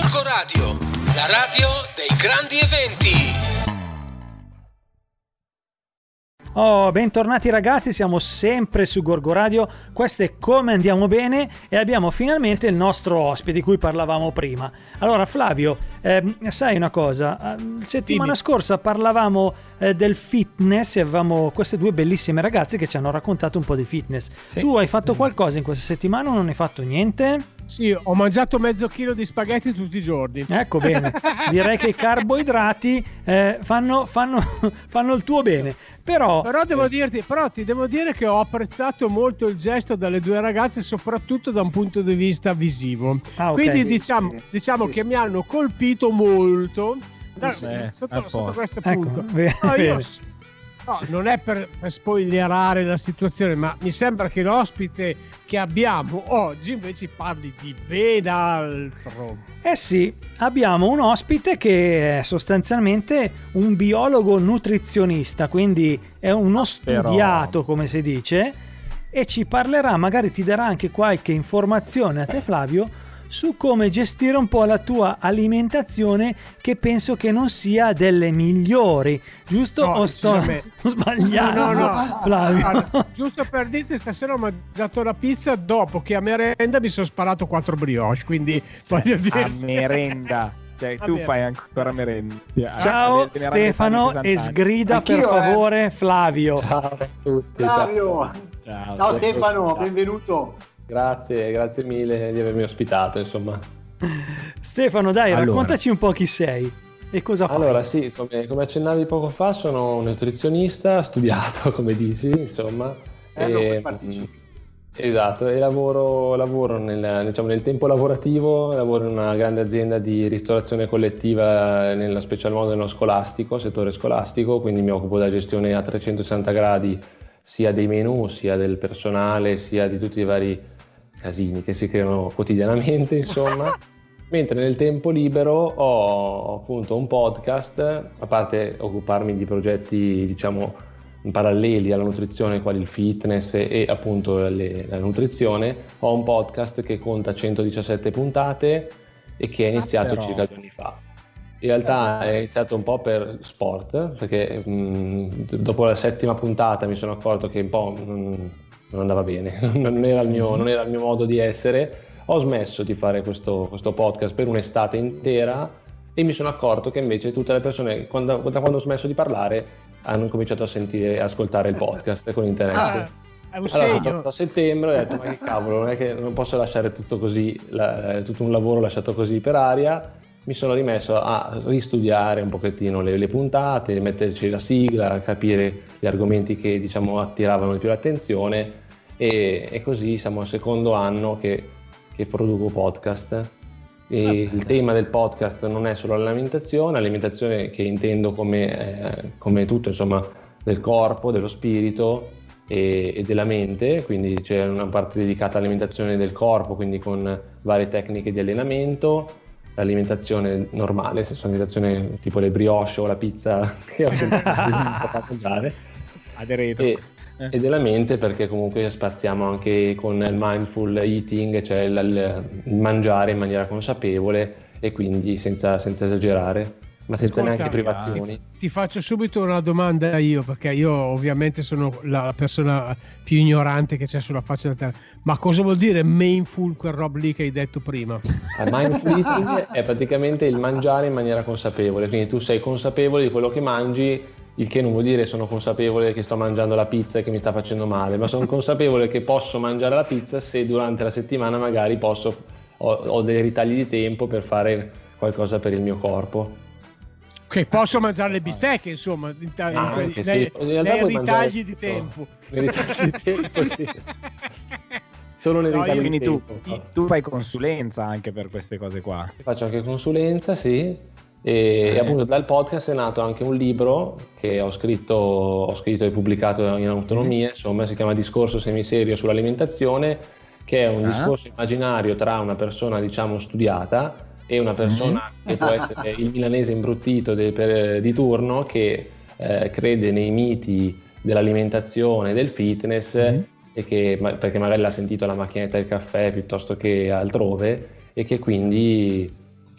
Gorgo Radio, la radio dei grandi eventi. Oh, bentornati ragazzi, siamo sempre su Gorgo Radio, questo è Come Andiamo Bene e abbiamo finalmente il nostro ospite di cui parlavamo prima. Allora Flavio, eh, sai una cosa, eh, settimana Dimmi. scorsa parlavamo eh, del fitness e avevamo queste due bellissime ragazze che ci hanno raccontato un po' di fitness. Sì. Tu hai fatto qualcosa in questa settimana o non hai fatto niente? Sì, ho mangiato mezzo chilo di spaghetti tutti i giorni. Ecco bene, direi che i carboidrati eh, fanno, fanno, fanno, il tuo bene. Però, però, devo dirti, però ti devo dire che ho apprezzato molto il gesto dalle due ragazze, soprattutto da un punto di vista visivo. Ah, okay. Quindi diciamo, diciamo sì. che mi hanno colpito molto da, eh, sotto, sotto, questo ecco, punto. Bene, no, io, no, non è per, per spoilerare la situazione, ma mi sembra che l'ospite che abbiamo oggi invece parli di ben altro. Eh sì, abbiamo un ospite che è sostanzialmente un biologo nutrizionista, quindi è uno studiato, come si dice, e ci parlerà, magari ti darà anche qualche informazione a te Flavio su come gestire un po' la tua alimentazione che penso che non sia delle migliori, giusto no, o sto sbagliando? No, no, no. Flavio. Allora, giusto per dirti, stasera ho mangiato la pizza dopo che a merenda mi sono sparato quattro brioche, quindi cioè, A merenda. Cioè, tu bene. fai ancora merenda. Ciao ah, Stefano e sgrida Anch'io, per eh. favore eh. Flavio. Ciao a tutti. Flavio. Ciao, ciao, ciao Stefano, benvenuto. Grazie, grazie mille di avermi ospitato, insomma. Stefano, dai, allora. raccontaci un po' chi sei e cosa fai. Allora, sì, come, come, accennavi poco fa, sono un nutrizionista, studiato, come dici, insomma. Eh, e, no, Esatto, e lavoro, lavoro nel, diciamo, nel, tempo lavorativo, lavoro in una grande azienda di ristorazione collettiva, nello special modo nello scolastico, settore scolastico, quindi mi occupo della gestione a 360 gradi sia dei menu, sia del personale, sia di tutti i vari casini che si creano quotidianamente, insomma. Mentre nel tempo libero ho appunto un podcast, a parte occuparmi di progetti, diciamo, paralleli alla nutrizione, quali il fitness e, e appunto le, la nutrizione, ho un podcast che conta 117 puntate e che è iniziato ah, circa due anni fa. In realtà è iniziato un po' per sport, perché mh, dopo la settima puntata mi sono accorto che un po' mh, non andava bene, non era, mio, non era, il mio, modo di essere. Ho smesso di fare questo, questo, podcast per un'estate intera e mi sono accorto che invece tutte le persone, quando, da quando ho smesso di parlare, hanno cominciato a sentire, ascoltare il podcast con interesse. Ah, è un allora, segno. a settembre ho detto ma che cavolo, non è che non posso lasciare tutto così, la, tutto un lavoro lasciato così per aria mi sono rimesso a ristudiare un pochettino le, le, puntate, metterci la sigla, capire gli argomenti che diciamo attiravano di più l'attenzione e, e così siamo al secondo anno che, che produco podcast. E ah, il tema del podcast non è solo l'alimentazione, l'alimentazione che intendo come, eh, come tutto insomma del corpo, dello spirito e, e, della mente, quindi c'è una parte dedicata all'alimentazione del corpo, quindi con varie tecniche di allenamento, l'alimentazione normale, se sono alimentazione tipo le brioche o la pizza che ho fatto mangiare. Aderito. E, eh. e della mente perché comunque spaziamo anche con il mindful eating, cioè il, il mangiare in maniera consapevole e quindi senza, senza esagerare ma senza Ascolta, neanche privazioni. Ti faccio subito una domanda io, perché io ovviamente sono la persona più ignorante che c'è sulla faccia della terra. Ma cosa vuol dire mindful quel rob lì che hai detto prima? Il mindful eating è praticamente il mangiare in maniera consapevole, quindi tu sei consapevole di quello che mangi, il che non vuol dire sono consapevole che sto mangiando la pizza e che mi sta facendo male, ma sono consapevole che posso mangiare la pizza se durante la settimana magari posso, ho, ho dei ritagli di tempo per fare qualcosa per il mio corpo. Che posso mangiare le bistecche, insomma, in ta- ah, nei, sì. nei, ritagli di tempo. Nei ritagli di tempo, sì. Solo nei no, ritagli quindi tu, tu, fai consulenza anche per queste cose qua. Faccio anche consulenza, sì. E eh. appunto dal podcast è nato anche un libro che ho scritto, ho scritto e pubblicato in autonomia, mm. insomma, si chiama Discorso semiserio sull'alimentazione, che è un ah. discorso immaginario tra una persona, diciamo, studiata e una persona mm. che può essere il milanese imbruttito de, per, di turno che eh, crede nei miti dell'alimentazione, del fitness mm. e che, perché magari l'ha sentito alla macchinetta del caffè piuttosto che altrove e che quindi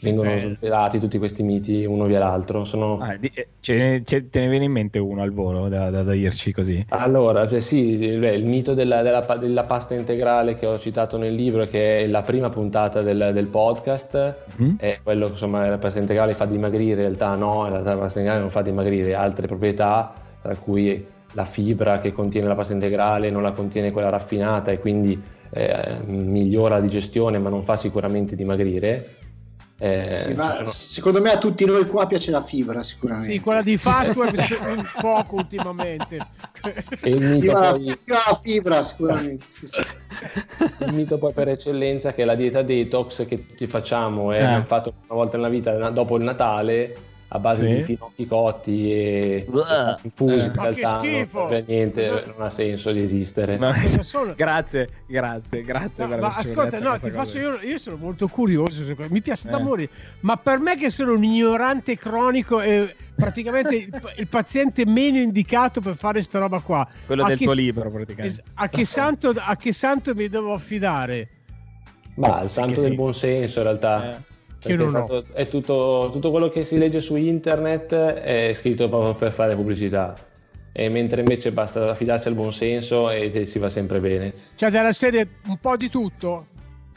vengono eh. svelati tutti questi miti uno via l'altro. Sono... Ah, ce, te ne viene in mente uno al volo da, da, da dirci così? Allora, cioè, sì, beh, il mito della, della, della, pasta integrale che ho citato nel libro, che è la prima puntata del, del podcast, mm-hmm. è quello che insomma la pasta integrale fa dimagrire, in realtà no, in realtà la pasta integrale non fa dimagrire, altre proprietà, tra cui la fibra che contiene la pasta integrale non la contiene quella raffinata e quindi eh, migliora la digestione ma non fa sicuramente dimagrire eh, sì, sono... Secondo me a tutti noi qua piace la fibra, sicuramente. Sì, quella di fatto è un poco ultimamente. E il mito la, poi... la fibra, sicuramente. il mito poi per eccellenza che è la dieta detox che tutti facciamo e eh. abbiamo fatto una volta nella vita dopo il Natale a base sì. di finocchi cotti e infusi eh. in realtà non, niente, non ha senso di esistere ma, grazie grazie grazie no, ma ascolta no ti faccio io, io, sono molto curioso mi piace eh. da morire ma per me che sono un ignorante cronico e praticamente il, il, paziente meno indicato per fare sta roba qua quello a del tuo libro praticamente a che santo, a che santo mi devo affidare ma il santo del sì. buon senso in realtà eh che non è, fatto, è tutto, tutto, quello che si legge su internet è scritto proprio per fare pubblicità. E mentre invece basta affidarsi al buon senso e si va sempre bene. Cioè, della serie un po' di tutto?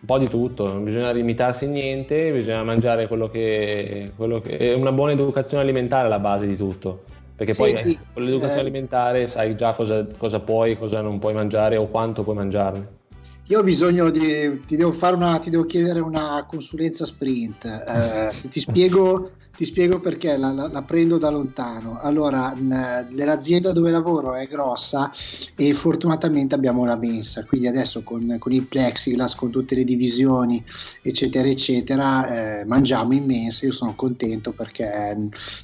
Un po' di tutto, non bisogna limitarsi niente, bisogna mangiare quello che, quello che è una buona educazione alimentare alla base di tutto. Perché poi sì, con l'educazione eh, alimentare sai già cosa, cosa puoi, cosa non puoi mangiare o quanto puoi mangiarne. Io ho bisogno di, ti devo, fare una, ti devo chiedere una consulenza sprint. Eh, ti spiego ti spiego perché la, la, la, prendo da lontano. Allora, n- nell'azienda dove lavoro è grossa e fortunatamente abbiamo la mensa, quindi adesso con, con il plexiglass, con tutte le divisioni, eccetera, eccetera, eh, mangiamo in mensa. Io sono contento perché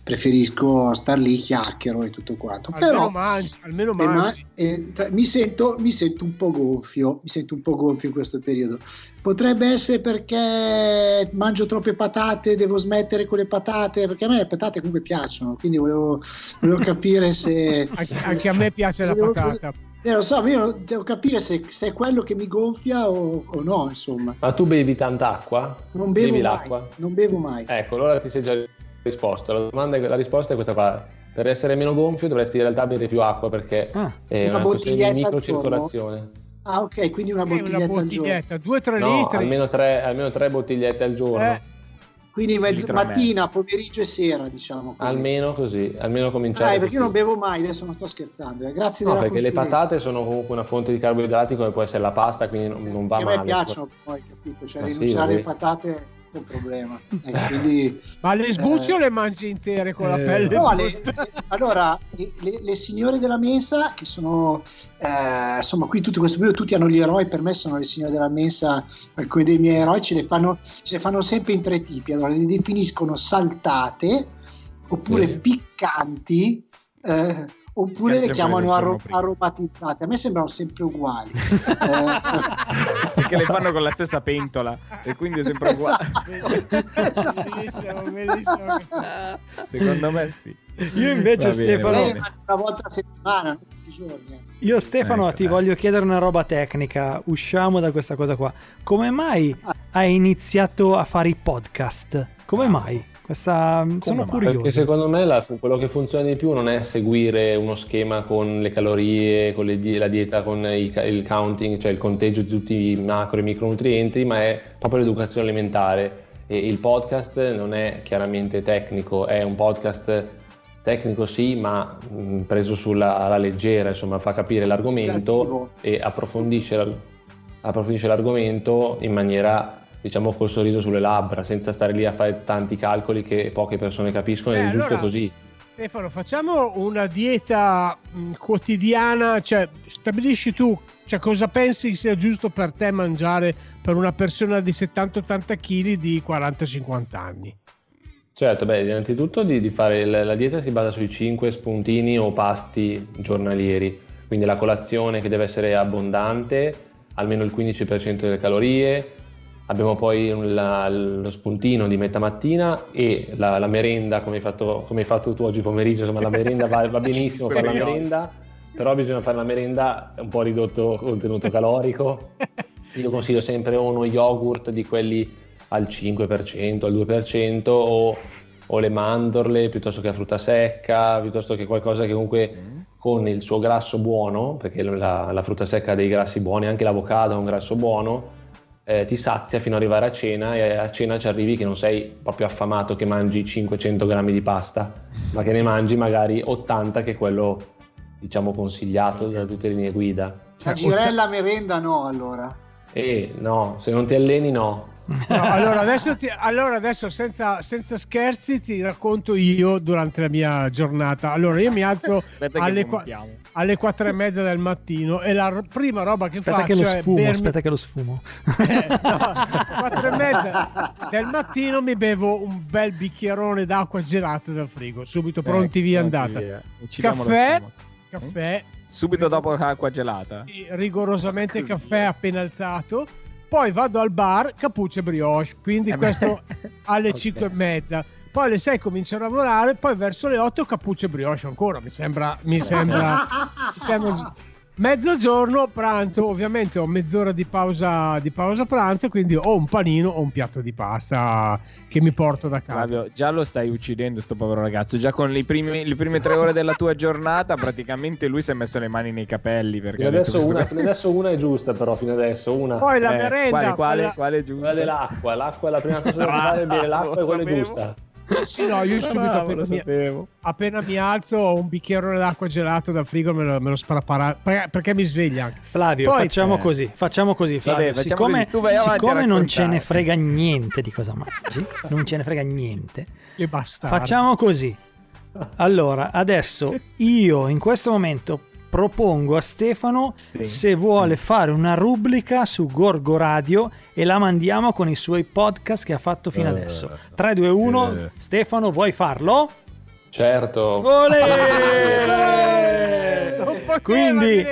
preferisco star lì, chiacchiero e tutto quanto. Almeno Però, mangi, almeno mangi. Eh, ma, eh, mi, sento, mi sento un po' gonfio, mi sento un po' gonfio in questo periodo. Potrebbe essere perché mangio troppe patate, devo smettere con le patate, perché a me le patate comunque piacciono, quindi volevo, volevo capire se... anche, a me piace la patata. Eh, lo so, io devo capire se, se, è quello che mi gonfia o, o, no, insomma. Ma tu bevi tanta acqua? Non bevo bevi mai, l'acqua? Non bevo mai. Ecco, allora ti sei già risposto. La, domanda, la risposta è questa qua. Per essere meno gonfio dovresti in realtà bere più acqua perché ah, è una, una questione di microcircolazione. Ah, ok, quindi una bottiglietta, una bottiglietta al giorno. 2-3 no, litri. Almeno tre, almeno tre bottigliette al giorno. Eh. Quindi mezzo, mattina, pomeriggio e sera, diciamo. Così. Almeno così, almeno cominciare. Ah, perché io non bevo mai, adesso non sto scherzando. Eh. Grazie no, perché le patate sono comunque una fonte di carboidrati come può essere la pasta, quindi non, non va male. A me piacciono poi, capito? Cioè, Ma rinunciare alle patate un problema. Quindi, Ma le sbucce eh, o le mangi intere con la eh, pelle? No, le, allora, le, le, signore della mensa, che sono eh, insomma, qui tutto questo periodo tutti hanno gli eroi, per me sono le signore della mensa, alcuni dei miei eroi ce le fanno, ce le fanno sempre in tre tipi. Allora, le definiscono saltate oppure sì. piccanti. Eh, oppure le chiamano arro- aromatizzate. A me sembrano sempre uguali. Perché le fanno con la stessa pentola e quindi è sempre uguale. Esatto. Secondo me sì. Io invece Stefano... Eh, una volta a settimana, tutti i giorni. Eh. Io Stefano ecco, ti ecco. voglio chiedere una roba tecnica, usciamo da questa cosa qua. Come mai ah. hai iniziato a fare i podcast? Come mai? Questa... Sono curioso. Perché secondo me la, quello che funziona di più non è seguire uno schema con le calorie, con le, la dieta, con i, il counting, cioè il conteggio di tutti i macro e micronutrienti, ma è proprio l'educazione alimentare. E il podcast non è chiaramente tecnico, è un podcast tecnico sì, ma mh, preso sulla alla leggera, insomma, fa capire l'argomento e approfondisce, approfondisce l'argomento in maniera diciamo col sorriso sulle labbra, senza stare lì a fare tanti calcoli che poche persone capiscono, eh, è giusto allora, così. Stefano, facciamo una dieta mh, quotidiana, cioè stabilisci tu cioè, cosa pensi sia giusto per te mangiare per una persona di 70-80 kg di 40-50 anni? Certo, beh, innanzitutto di, di fare la, la dieta si basa sui 5 spuntini o pasti giornalieri, quindi la colazione che deve essere abbondante, almeno il 15% delle calorie, abbiamo poi la, lo spuntino di metà mattina e la, la merenda come hai, fatto, come hai, fatto, tu oggi pomeriggio, insomma la merenda va, va benissimo fare la merenda, però bisogna fare la merenda un po' ridotto contenuto calorico. Io consiglio sempre uno yogurt di quelli al 5%, al 2% o, o le mandorle piuttosto che la frutta secca, piuttosto che qualcosa che comunque mm. con il suo grasso buono, perché la, la frutta secca ha dei grassi buoni, anche l'avocado ha un grasso buono, eh, ti sazia fino ad arrivare a cena e a cena ci arrivi che non sei proprio affamato che mangi 500 grammi di pasta, ma che ne mangi magari 80 che è quello diciamo consigliato da tutte le linee guida. La girella merenda no allora? Eh no, se non ti alleni no. No, allora adesso, ti, allora adesso senza, senza, scherzi ti racconto io durante la mia giornata. Allora io mi alzo alle, qua, alle 4 e mezza del mattino e la prima roba che aspetta faccio che lo sfumo, bermi... aspetta che lo sfumo. Eh, no, 4 e mezza del mattino mi bevo un bel bicchierone d'acqua gelata dal frigo, subito pronti eh, via andata. Via. Caffè, caffè. Subito dopo l'acqua gelata? Rigorosamente caffè appena alzato poi vado al bar, cappuccio e brioche, quindi eh questo alle okay. 5 e mezza. Poi alle 6 comincio a lavorare, poi verso le 8 cappuccio e brioche ancora, mi sembra, mi sembra, mi sembra Mezzogiorno, pranzo, ovviamente ho mezz'ora di pausa, di pausa pranzo, quindi ho un panino o un piatto di pasta che mi porto da casa. Flavio, già lo stai uccidendo sto povero ragazzo, già con le prime, le prime tre ore della tua giornata praticamente lui si è messo le mani nei capelli. Perché adesso, una, fino adesso una è giusta però, fino adesso una. Poi la eh, merenda. Quale, quale, quella... quale è giusta? Quella dell'acqua, l'acqua è la prima cosa da fare, bere l'acqua è quella giusta. Sì, no, io subito appena mi, appena mi, alzo ho un bicchiere d'acqua gelato dal frigo me lo, me lo sprapara perché, perché, mi sveglia anche. Flavio, Poi, facciamo eh. così, facciamo così Flavio, Vabbè, siccome, così. siccome non ce ne frega niente di cosa mangi, non ce ne frega niente. E basta. Facciamo così. Allora, adesso io in questo momento propongo a Stefano sì. se vuole fare una rubrica su Gorgo Radio e la mandiamo con i suoi podcast che ha fatto fino uh, adesso. 3, 2, 1, uh. Stefano, vuoi farlo? Certo. Quindi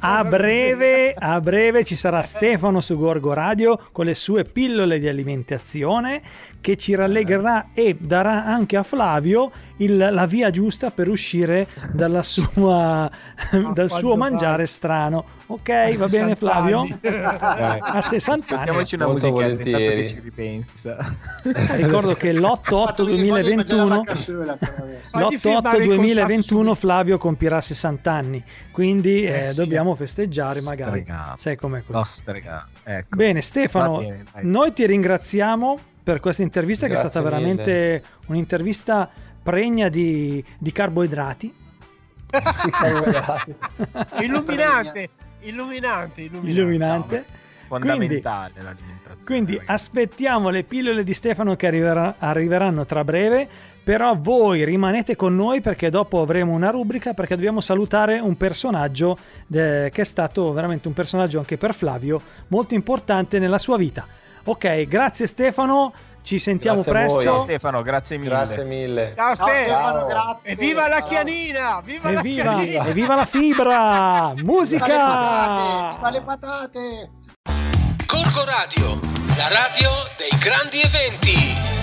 a breve, a breve ci sarà Stefano su Gorgo Radio con le sue pillole di alimentazione che ci rallegrerà e darà anche a Flavio il, la via giusta per uscire dalla sua, dal suo mangiare strano. Ok, va bene Flavio? A 60 anni. Mettiamoci una musica che ci ripensa. Ricordo che l'8-8 2021 l'8-8 2021 Flavio compirà 60 anni, quindi eh, dobbiamo festeggiare magari. Sai com'è questo? Ecco. Bene Stefano, bene, noi ti ringraziamo per questa intervista Grazie che è stata veramente mille. un'intervista pregna di, di carboidrati. illuminante, illuminante, illuminante, illuminante. Fondamentale quindi, l'alimentazione. Quindi ragazzi. aspettiamo le pillole di Stefano che arriverà, arriveranno tra breve. Però voi rimanete con noi perché dopo avremo una rubrica perché dobbiamo salutare un personaggio de, che è stato veramente un personaggio anche per Flavio molto importante nella sua vita. Ok, grazie Stefano. Ci sentiamo grazie presto. Ciao Stefano, grazie mille. Grazie mille. Ciao Stefano, grazie. E viva la chianina! Viva la viva, chianina! E viva la fibra! Musica! Viva le patate! Corco Radio, la radio dei grandi eventi.